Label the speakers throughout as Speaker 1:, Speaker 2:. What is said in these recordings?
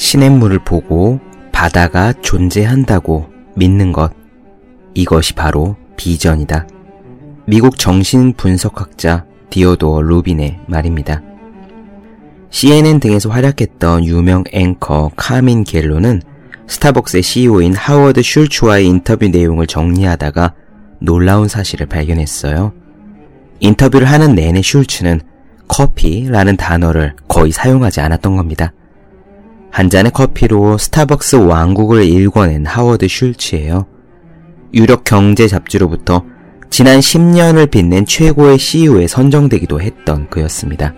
Speaker 1: 시냇물을 보고 바다가 존재한다고 믿는 것. 이것이 바로 비전이다. 미국 정신 분석학자 디오도어 루빈의 말입니다. CNN 등에서 활약했던 유명 앵커 카민 겔로는 스타벅스의 CEO인 하워드 슐츠와의 인터뷰 내용을 정리하다가 놀라운 사실을 발견했어요. 인터뷰를 하는 내내 슐츠는 커피라는 단어를 거의 사용하지 않았던 겁니다. 한 잔의 커피로 스타벅스 왕국을 일궈낸 하워드 슐츠예요. 유력 경제 잡지로부터 지난 10년을 빛낸 최고의 CEO에 선정되기도 했던 그였습니다.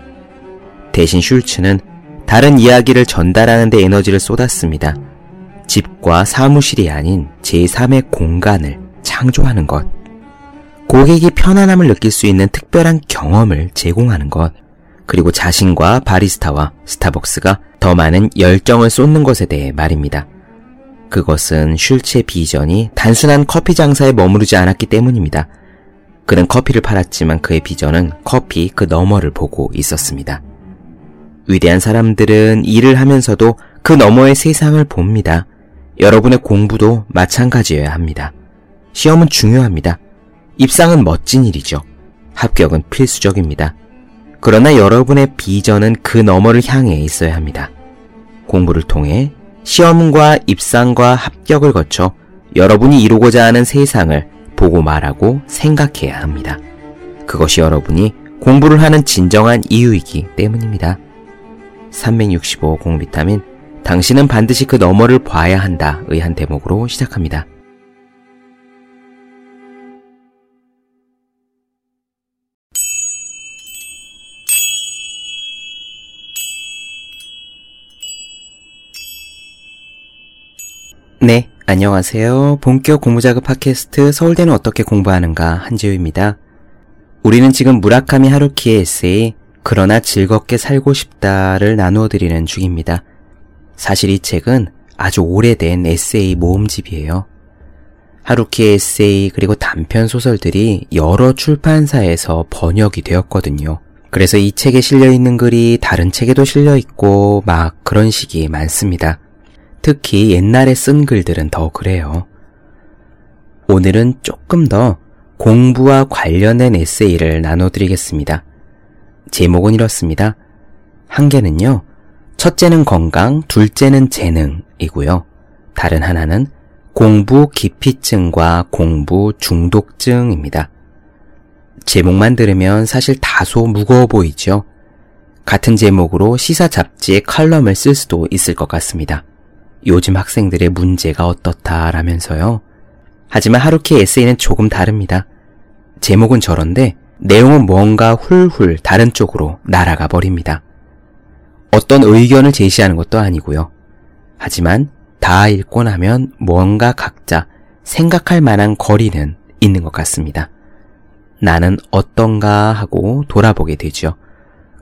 Speaker 1: 대신 슐츠는 다른 이야기를 전달하는 데 에너지를 쏟았습니다. 집과 사무실이 아닌 제3의 공간을 창조하는 것. 고객이 편안함을 느낄 수 있는 특별한 경험을 제공하는 것. 그리고 자신과 바리스타와 스타벅스가 더 많은 열정을 쏟는 것에 대해 말입니다. 그것은 슐츠의 비전이 단순한 커피 장사에 머무르지 않았기 때문입니다. 그는 커피를 팔았지만 그의 비전은 커피 그 너머를 보고 있었습니다. 위대한 사람들은 일을 하면서도 그 너머의 세상을 봅니다. 여러분의 공부도 마찬가지여야 합니다. 시험은 중요합니다. 입상은 멋진 일이죠. 합격은 필수적입니다. 그러나 여러분의 비전은 그 너머를 향해 있어야 합니다. 공부를 통해 시험과 입상과 합격을 거쳐 여러분이 이루고자 하는 세상을 보고 말하고 생각해야 합니다. 그것이 여러분이 공부를 하는 진정한 이유이기 때문입니다. 365 공비타민 당신은 반드시 그 너머를 봐야 한다의 한 대목으로 시작합니다. 네, 안녕하세요. 본격 공부자극 팟캐스트 서울대는 어떻게 공부하는가 한지우입니다. 우리는 지금 무라카미 하루키의 에세이 그러나 즐겁게 살고 싶다를 나누어 드리는 중입니다. 사실 이 책은 아주 오래된 에세이 모음집이에요. 하루키의 에세이 그리고 단편 소설들이 여러 출판사에서 번역이 되었거든요. 그래서 이 책에 실려 있는 글이 다른 책에도 실려 있고 막 그런 식이 많습니다. 특히 옛날에 쓴 글들은 더 그래요. 오늘은 조금 더 공부와 관련된 에세이를 나눠드리겠습니다. 제목은 이렇습니다. 한 개는요, 첫째는 건강, 둘째는 재능이고요. 다른 하나는 공부 기피증과 공부 중독증입니다. 제목만 들으면 사실 다소 무거워 보이죠? 같은 제목으로 시사 잡지에 칼럼을 쓸 수도 있을 것 같습니다. 요즘 학생들의 문제가 어떻다라면서요. 하지만 하루키 에세이는 조금 다릅니다. 제목은 저런데 내용은 뭔가 훌훌 다른 쪽으로 날아가 버립니다. 어떤 의견을 제시하는 것도 아니고요. 하지만 다 읽고 나면 뭔가 각자 생각할 만한 거리는 있는 것 같습니다. 나는 어떤가 하고 돌아보게 되죠.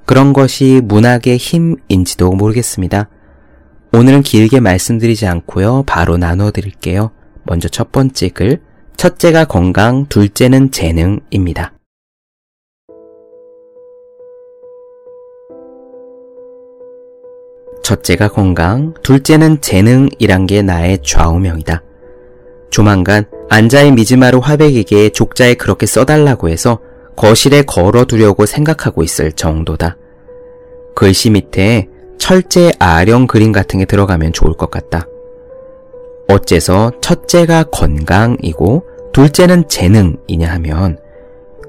Speaker 1: 그런 것이 문학의 힘인지도 모르겠습니다. 오늘은 길게 말씀드리지 않고요. 바로 나눠 드릴게요. 먼저 첫 번째 글. 첫째가 건강, 둘째는 재능입니다. 첫째가 건강, 둘째는 재능이란 게 나의 좌우명이다. 조만간 안자의 미즈마루 화백에게 족자에 그렇게 써달라고 해서 거실에 걸어두려고 생각하고 있을 정도다. 글씨 밑에 철제 아령 그림 같은 게 들어가면 좋을 것 같다. 어째서 첫째가 건강이고 둘째는 재능이냐 하면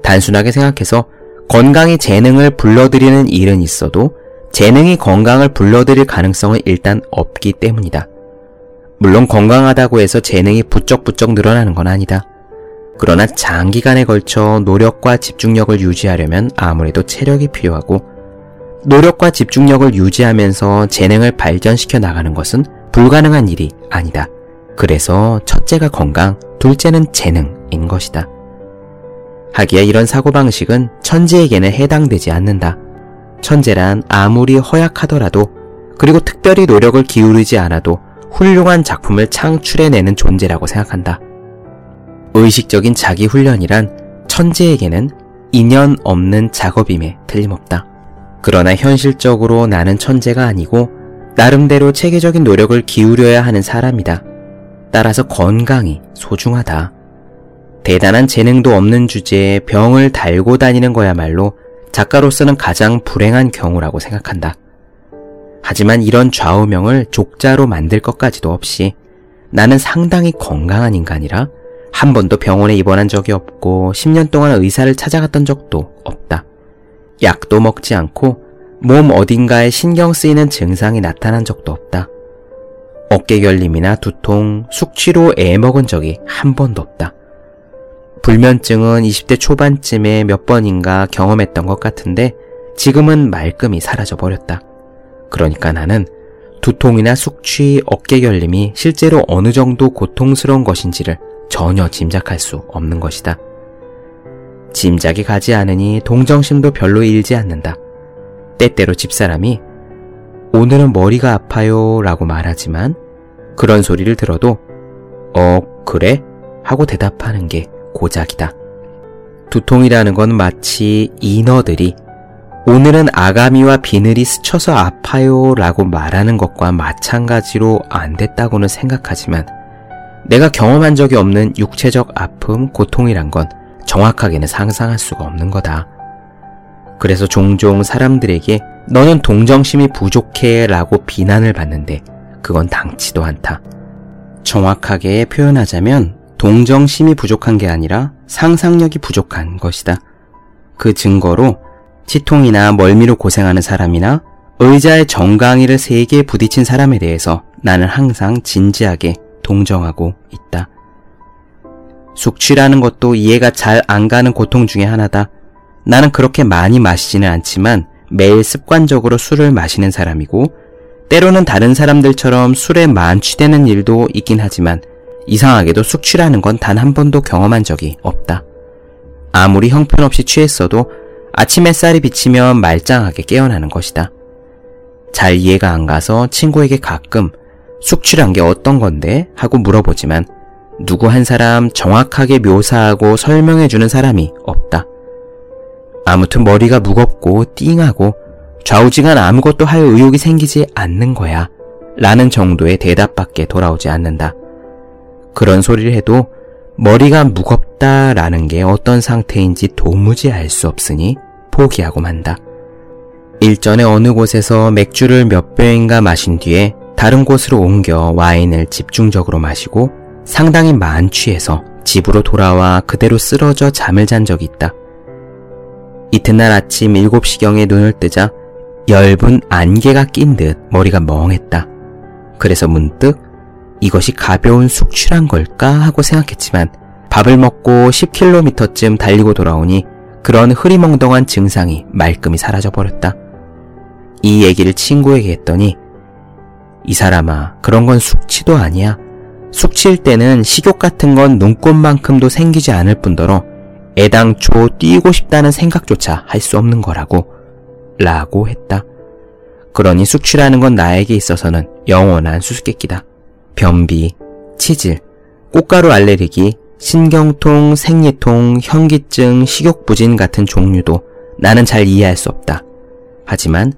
Speaker 1: 단순하게 생각해서 건강이 재능을 불러들이는 일은 있어도 재능이 건강을 불러들일 가능성은 일단 없기 때문이다. 물론 건강하다고 해서 재능이 부쩍부쩍 늘어나는 건 아니다. 그러나 장기간에 걸쳐 노력과 집중력을 유지하려면 아무래도 체력이 필요하고 노력과 집중력을 유지하면서 재능을 발전시켜 나가는 것은 불가능한 일이 아니다. 그래서 첫째가 건강, 둘째는 재능인 것이다. 하기야 이런 사고방식은 천재에게는 해당되지 않는다. 천재란 아무리 허약하더라도 그리고 특별히 노력을 기울이지 않아도 훌륭한 작품을 창출해내는 존재라고 생각한다. 의식적인 자기 훈련이란 천재에게는 인연 없는 작업임에 틀림없다. 그러나 현실적으로 나는 천재가 아니고 나름대로 체계적인 노력을 기울여야 하는 사람이다. 따라서 건강이 소중하다. 대단한 재능도 없는 주제에 병을 달고 다니는 거야말로 작가로서는 가장 불행한 경우라고 생각한다. 하지만 이런 좌우명을 족자로 만들 것까지도 없이 나는 상당히 건강한 인간이라 한 번도 병원에 입원한 적이 없고 10년 동안 의사를 찾아갔던 적도 없다. 약도 먹지 않고 몸 어딘가에 신경 쓰이는 증상이 나타난 적도 없다. 어깨 결림이나 두통, 숙취로 애 먹은 적이 한 번도 없다. 불면증은 20대 초반쯤에 몇 번인가 경험했던 것 같은데 지금은 말끔히 사라져 버렸다. 그러니까 나는 두통이나 숙취, 어깨 결림이 실제로 어느 정도 고통스러운 것인지를 전혀 짐작할 수 없는 것이다. 짐작이 가지 않으니 동정심도 별로 일지 않는다. 때때로 집사람이 오늘은 머리가 아파요 라고 말하지만 그런 소리를 들어도 어, 그래? 하고 대답하는 게 고작이다. 두통이라는 건 마치 인어들이 오늘은 아가미와 비늘이 스쳐서 아파요 라고 말하는 것과 마찬가지로 안 됐다고는 생각하지만 내가 경험한 적이 없는 육체적 아픔, 고통이란 건 정확하게는 상상할 수가 없는 거다. 그래서 종종 사람들에게 너는 동정심이 부족해 라고 비난을 받는데 그건 당치도 않다. 정확하게 표현하자면 동정심이 부족한 게 아니라 상상력이 부족한 것이다. 그 증거로 치통이나 멀미로 고생하는 사람이나 의자에 정강이를 세개 부딪힌 사람에 대해서 나는 항상 진지하게 동정하고 있다. 숙취라는 것도 이해가 잘 안 가는 고통 중의 하나다. 나는 그렇게 많이 마시지는 않지만 매일 습관적으로 술을 마시는 사람이고 때로는 다른 사람들처럼 술에 만취되는 일도 있긴 하지만 이상하게도 숙취라는 건 단 한 번도 경험한 적이 없다. 아무리 형편없이 취했어도 아침 햇살이 비치면 말짱하게 깨어나는 것이다. 잘 이해가 안 가서 친구에게 가끔 숙취란 게 어떤 건데? 하고 물어보지만 누구 한 사람 정확하게 묘사하고 설명해주는 사람이 없다. 아무튼 머리가 무겁고 띵하고 좌우지간 아무것도 할 의욕이 생기지 않는 거야. 라는 정도의 대답밖에 돌아오지 않는다. 그런 소리를 해도 머리가 무겁다라는 게 어떤 상태인지 도무지 알 수 없으니 포기하고 만다. 일전에 어느 곳에서 맥주를 몇 병인가 마신 뒤에 다른 곳으로 옮겨 와인을 집중적으로 마시고 상당히 만취해서 집으로 돌아와 그대로 쓰러져 잠을 잔 적이 있다. 이튿날 아침 7시경에 눈을 뜨자 엷은 안개가 낀 듯 머리가 멍했다. 그래서 문득 이것이 가벼운 숙취란 걸까 하고 생각했지만 밥을 먹고 10km쯤 달리고 돌아오니 그런 흐리멍덩한 증상이 말끔히 사라져버렸다. 이 얘기를 친구에게 했더니 이 사람아 그런 건 숙취도 아니야. 숙취일 때는 식욕 같은 건 눈꽃만큼도 생기지 않을 뿐더러 애당초 뛰고 싶다는 생각조차 할 수 없는 거라고 라고 했다. 그러니 숙취라는 건 나에게 있어서는 영원한 수수께끼다. 변비, 치질, 꽃가루 알레르기, 신경통, 생리통, 현기증, 식욕부진 같은 종류도 나는 잘 이해할 수 없다. 하지만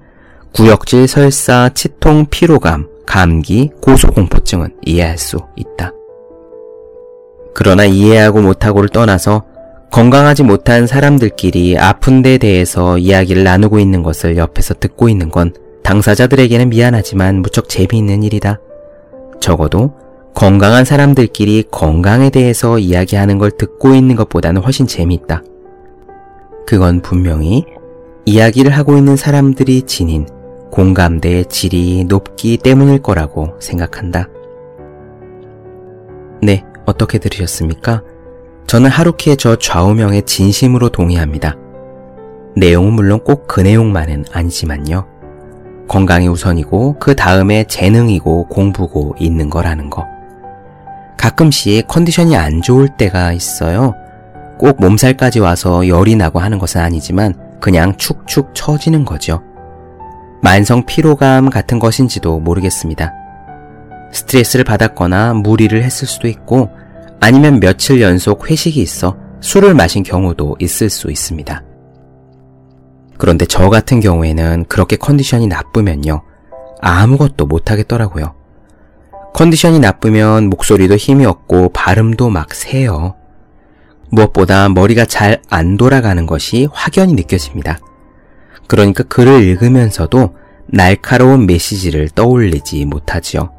Speaker 1: 구역질, 설사, 치통, 피로감, 감기, 고소공포증은 이해할 수 있다. 그러나 이해하고 못하고를 떠나서 건강하지 못한 사람들끼리 아픈 데 대해서 이야기를 나누고 있는 것을 옆에서 듣고 있는 건 당사자들에게는 미안하지만 무척 재미있는 일이다. 적어도 건강한 사람들끼리 건강에 대해서 이야기하는 걸 듣고 있는 것보다는 훨씬 재미있다. 그건 분명히 이야기를 하고 있는 사람들이 지닌 공감대의 질이 높기 때문일 거라고 생각한다. 네, 어떻게 들으셨습니까? 저는 하루키의 저 좌우명에 진심으로 동의합니다. 내용은 물론 꼭 그 내용만은 아니지만요. 건강이 우선이고 그 다음에 재능이고 공부고 있는 거라는 거. 가끔씩 컨디션이 안 좋을 때가 있어요. 꼭 몸살까지 와서 열이 나고 하는 것은 아니지만 그냥 축축 처지는 거죠. 만성 피로감 같은 것인지도 모르겠습니다. 스트레스를 받았거나 무리를 했을 수도 있고 아니면 며칠 연속 회식이 있어 술을 마신 경우도 있을 수 있습니다. 그런데 저 같은 경우에는 그렇게 컨디션이 나쁘면요. 아무것도 못하겠더라고요. 컨디션이 나쁘면 목소리도 힘이 없고 발음도 막 새요. 무엇보다 머리가 잘 안 돌아가는 것이 확연히 느껴집니다. 그러니까 글을 읽으면서도 날카로운 메시지를 떠올리지 못하지요.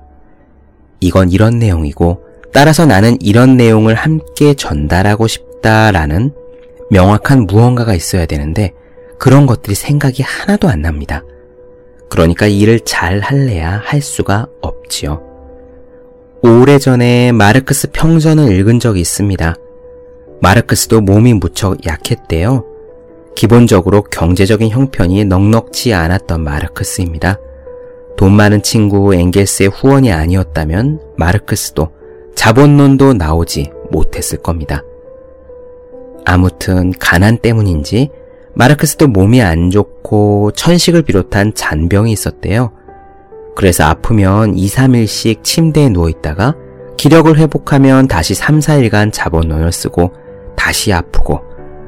Speaker 1: 이건 이런 내용이고 따라서 나는 이런 내용을 함께 전달하고 싶다라는 명확한 무언가가 있어야 되는데 그런 것들이 생각이 하나도 안 납니다. 그러니까 일을 잘 할래야 할 수가 없지요. 오래전에 마르크스 평전을 읽은 적이 있습니다. 마르크스도 몸이 무척 약했대요. 기본적으로 경제적인 형편이 넉넉지 않았던 마르크스입니다. 돈 많은 친구 엥겔스의 후원이 아니었다면 마르크스도 자본론도 나오지 못했을 겁니다. 아무튼 가난 때문인지 마르크스도 몸이 안 좋고 천식을 비롯한 잔병이 있었대요. 그래서 아프면 2, 3일씩 침대에 누워 있다가 기력을 회복하면 다시 3, 4일간 자본론을 쓰고 다시 아프고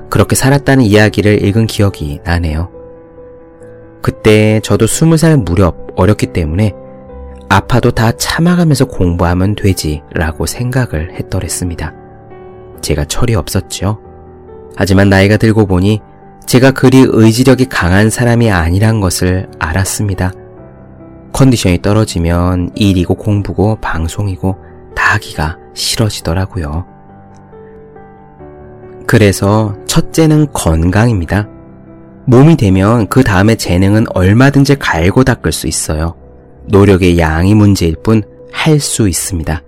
Speaker 1: 그렇게 살았다는 이야기를 읽은 기억이 나네요. 그때 저도 20살 무렵 어렸기 때문에 아파도 다 참아가면서 공부하면 되지 라고 생각을 했더랬습니다. 제가 철이 없었죠. 하지만 나이가 들고 보니 제가 그리 의지력이 강한 사람이 아니란 것을 알았습니다. 컨디션이 떨어지면 일이고 공부고 방송이고 다 하기가 싫어지더라고요. 그래서 첫째는 건강입니다. 몸이 되면 그 다음에 재능은 얼마든지 갈고 닦을 수 있어요. 노력의 양이 문제일 뿐 할 수 있습니다.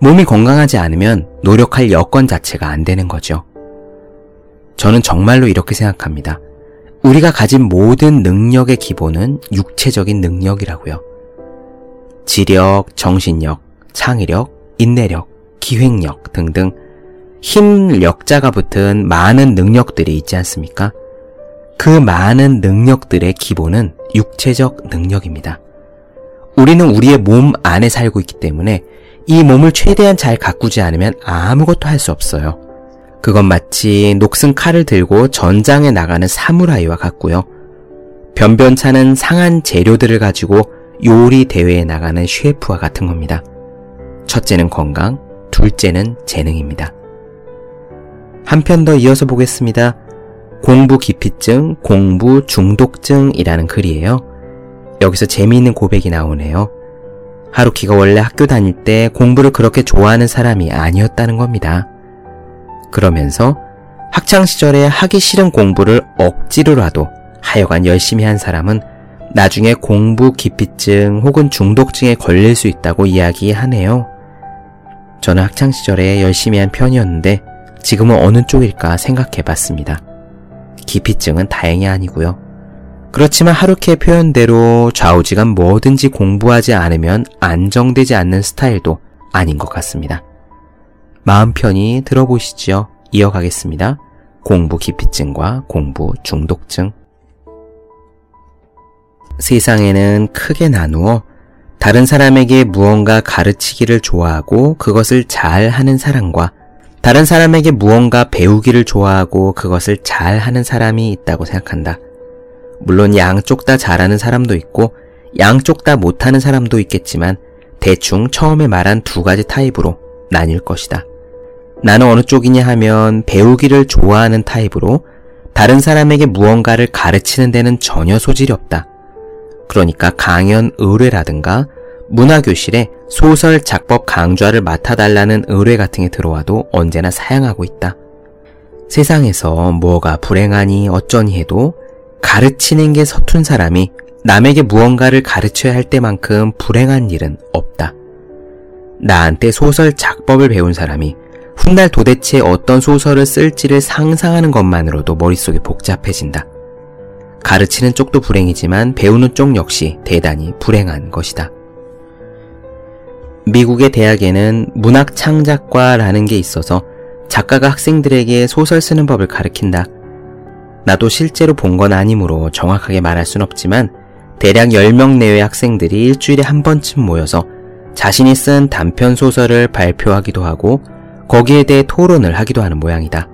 Speaker 1: 몸이 건강하지 않으면 노력할 여건 자체가 안 되는 거죠. 저는 정말로 이렇게 생각합니다. 우리가 가진 모든 능력의 기본은 육체적인 능력이라고요. 지력, 정신력, 창의력, 인내력, 기획력 등등 힘력자가 붙은 많은 능력들이 있지 않습니까? 그 많은 능력들의 기본은 육체적 능력입니다. 우리는 우리의 몸 안에 살고 있기 때문에 이 몸을 최대한 잘 가꾸지 않으면 아무것도 할 수 없어요. 그건 마치 녹슨 칼을 들고 전장에 나가는 사무라이와 같고요. 변변찮은 상한 재료들을 가지고 요리 대회에 나가는 셰프와 같은 겁니다. 첫째는 건강, 둘째는 재능입니다. 한 편 더 이어서 보겠습니다. 공부 기피증, 공부 중독증이라는 글이에요. 여기서 재미있는 고백이 나오네요. 하루키가 원래 학교 다닐 때 공부를 그렇게 좋아하는 사람이 아니었다는 겁니다. 그러면서 학창시절에 하기 싫은 공부를 억지로라도 하여간 열심히 한 사람은 나중에 공부 기피증 혹은 중독증에 걸릴 수 있다고 이야기하네요. 저는 학창시절에 열심히 한 편이었는데 지금은 어느 쪽일까 생각해 봤습니다. 기피증은 다행히 아니고요. 그렇지만 하루키의 표현대로 좌우지간 뭐든지 공부하지 않으면 안정되지 않는 스타일도 아닌 것 같습니다. 마음 편히 들어보시죠. 이어가겠습니다. 공부 기피증과 공부 중독증. 세상에는 크게 나누어 다른 사람에게 무언가 가르치기를 좋아하고 그것을 잘 하는 사람과 다른 사람에게 무언가 배우기를 좋아하고 그것을 잘 하는 사람이 있다고 생각한다. 물론 양쪽 다 잘하는 사람도 있고 양쪽 다 못하는 사람도 있겠지만 대충 처음에 말한 두 가지 타입으로 나뉠 것이다. 나는 어느 쪽이냐 하면 배우기를 좋아하는 타입으로 다른 사람에게 무언가를 가르치는 데는 전혀 소질이 없다. 그러니까 강연 의뢰라든가 문화교실에 소설 작법 강좌를 맡아달라는 의뢰 같은 게 들어와도 언제나 사양하고 있다. 세상에서 뭐가 불행하니 어쩌니 해도 가르치는 게 서툰 사람이 남에게 무언가를 가르쳐야 할 때만큼 불행한 일은 없다. 나한테 소설 작법을 배운 사람이 훗날 도대체 어떤 소설을 쓸지를 상상하는 것만으로도 머릿속이 복잡해진다. 가르치는 쪽도 불행이지만 배우는 쪽 역시 대단히 불행한 것이다. 미국의 대학에는 문학 창작과라는 게 있어서 작가가 학생들에게 소설 쓰는 법을 가르친다. 나도 실제로 본 건 아니므로 정확하게 말할 순 없지만 대략 10명 내외 학생들이 일주일에 한 번쯤 모여서 자신이 쓴 단편 소설을 발표하기도 하고 거기에 대해 토론을 하기도 하는 모양이다.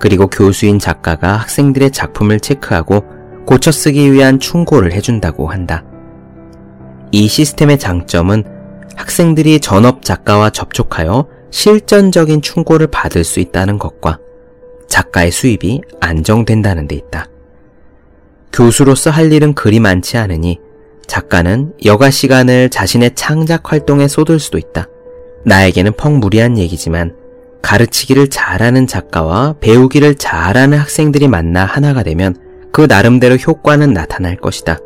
Speaker 1: 그리고 교수인 작가가 학생들의 작품을 체크하고 고쳐 쓰기 위한 충고를 해준다고 한다. 이 시스템의 장점은 학생들이 전업 작가와 접촉하여 실전적인 충고를 받을 수 있다는 것과 작가의 수입이 안정된다는 데 있다. 교수로서 할 일은 그리 많지 않으니 작가는 여가 시간을 자신의 창작 활동에 쏟을 수도 있다. 나에게는 펑 무리한 얘기지만 가르치기를 잘하는 작가와 배우기를 잘하는 학생들이 만나 하나가 되면 그 나름대로 효과는 나타날 것이다.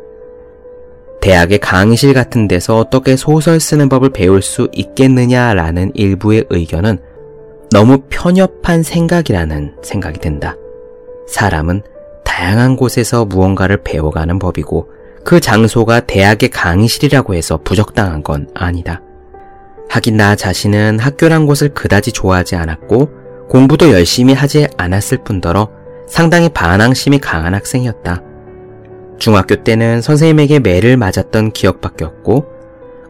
Speaker 1: 대학의 강의실 같은 데서 어떻게 소설 쓰는 법을 배울 수 있겠느냐라는 일부의 의견은 너무 편협한 생각이라는 생각이 든다. 사람은 다양한 곳에서 무언가를 배워가는 법이고 그 장소가 대학의 강의실이라고 해서 부적당한 건 아니다. 하긴 나 자신은 학교란 곳을 그다지 좋아하지 않았고 공부도 열심히 하지 않았을 뿐더러 상당히 반항심이 강한 학생이었다. 중학교 때는 선생님에게 매를 맞았던 기억밖에 없고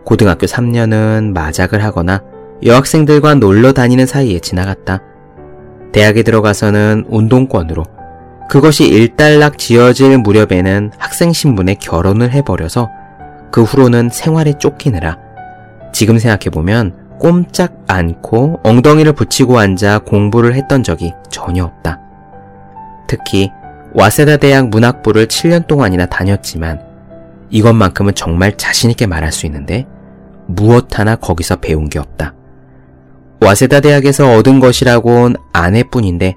Speaker 1: 고등학교 3년은 마작을 하거나 여학생들과 놀러 다니는 사이에 지나갔다. 대학에 들어가서는 운동권으로 그것이 일단락 지어질 무렵에는 학생 신분에 결혼을 해버려서 그 후로는 생활에 쫓기느라 지금 생각해보면 꼼짝 않고 엉덩이를 붙이고 앉아 공부를 했던 적이 전혀 없다. 특히 와세다 대학 문학부를 7년 동안이나 다녔지만 이것만큼은 정말 자신있게 말할 수 있는데 무엇 하나 거기서 배운 게 없다. 와세다 대학에서 얻은 것이라곤 아내뿐인데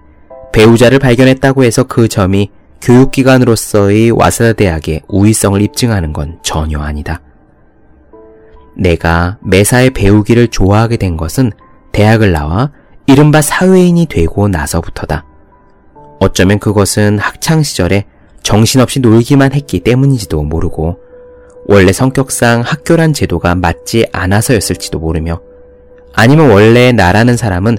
Speaker 1: 배우자를 발견했다고 해서 그 점이 교육기관으로서의 와세다 대학의 우위성을 입증하는 건 전혀 아니다. 내가 매사에 배우기를 좋아하게 된 것은 대학을 나와 이른바 사회인이 되고 나서부터다. 어쩌면 그것은 학창 시절에 정신없이 놀기만 했기 때문인지도 모르고 원래 성격상 학교란 제도가 맞지 않아서였을지도 모르며 아니면 원래 나라는 사람은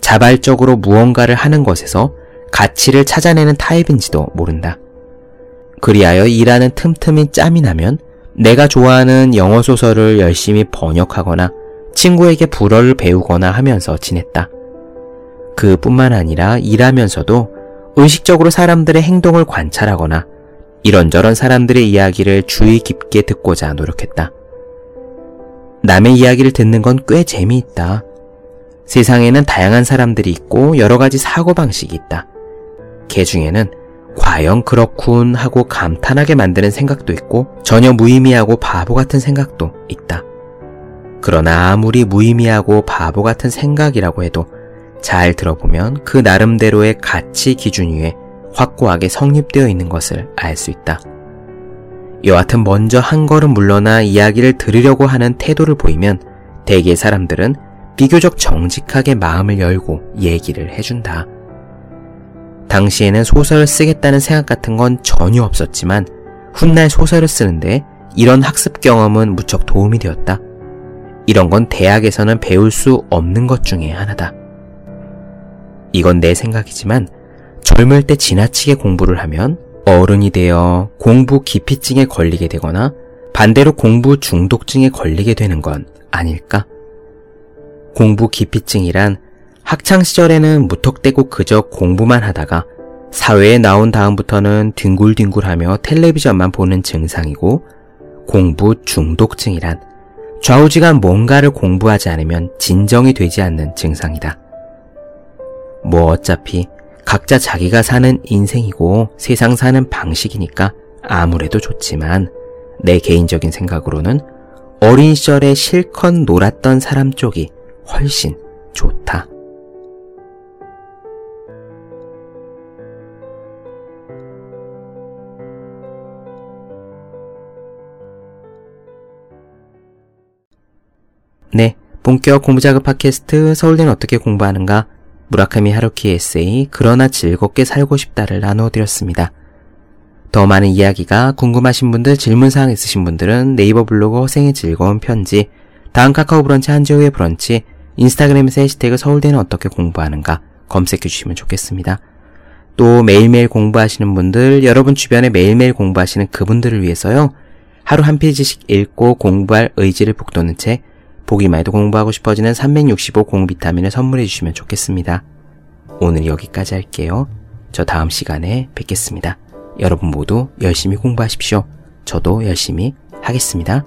Speaker 1: 자발적으로 무언가를 하는 것에서 가치를 찾아내는 타입인지도 모른다. 그리하여 일하는 틈틈이 짬이 나면 내가 좋아하는 영어 소설을 열심히 번역하거나 친구에게 불어를 배우거나 하면서 지냈다. 그 뿐만 아니라 일하면서도 의식적으로 사람들의 행동을 관찰하거나 이런저런 사람들의 이야기를 주의 깊게 듣고자 노력했다. 남의 이야기를 듣는 건 꽤 재미있다. 세상에는 다양한 사람들이 있고 여러 가지 사고방식이 있다. 개 중에는 과연 그렇군 하고 감탄하게 만드는 생각도 있고 전혀 무의미하고 바보 같은 생각도 있다. 그러나 아무리 무의미하고 바보 같은 생각이라고 해도 잘 들어보면 그 나름대로의 가치 기준 위에 확고하게 성립되어 있는 것을 알 수 있다. 여하튼 먼저 한 걸음 물러나 이야기를 들으려고 하는 태도를 보이면 대개 사람들은 비교적 정직하게 마음을 열고 얘기를 해준다. 당시에는 소설을 쓰겠다는 생각 같은 건 전혀 없었지만 훗날 소설을 쓰는데 이런 학습 경험은 무척 도움이 되었다. 이런 건 대학에서는 배울 수 없는 것 중에 하나다. 이건 내 생각이지만 젊을 때 지나치게 공부를 하면 어른이 되어 공부 기피증에 걸리게 되거나 반대로 공부 중독증에 걸리게 되는 건 아닐까? 공부 기피증이란 학창시절에는 무턱대고 그저 공부만 하다가 사회에 나온 다음부터는 뒹굴뒹굴하며 텔레비전만 보는 증상이고 공부 중독증이란 좌우지간 뭔가를 공부하지 않으면 진정이 되지 않는 증상이다. 뭐 어차피 각자 자기가 사는 인생이고 세상 사는 방식이니까 아무래도 좋지만 내 개인적인 생각으로는 어린 시절에 실컷 놀았던 사람 쪽이 훨씬 좋다. 네, 본격 공부자극 팟캐스트 서울대는 어떻게 공부하는가 무라카미 하루키 에세이 그러나 즐겁게 살고 싶다를 나누어드렸습니다. 더 많은 이야기가 궁금하신 분들 질문사항 있으신 분들은 네이버 블로그 허생의 즐거운 편지 다음 카카오 브런치 한지호의 브런치 인스타그램에서 해시태그 서울대는 어떻게 공부하는가 검색해 주시면 좋겠습니다. 또 매일매일 공부하시는 분들 여러분 주변에 매일매일 공부하시는 그분들을 위해서요. 하루 한 페이지씩 읽고 공부할 의지를 북돋는 책 보기만 해도 공부하고 싶어지는 365 공비타민을 선물해 주시면 좋겠습니다. 오늘 여기까지 할게요. 저 다음 시간에 뵙겠습니다. 여러분 모두 열심히 공부하십시오. 저도 열심히 하겠습니다.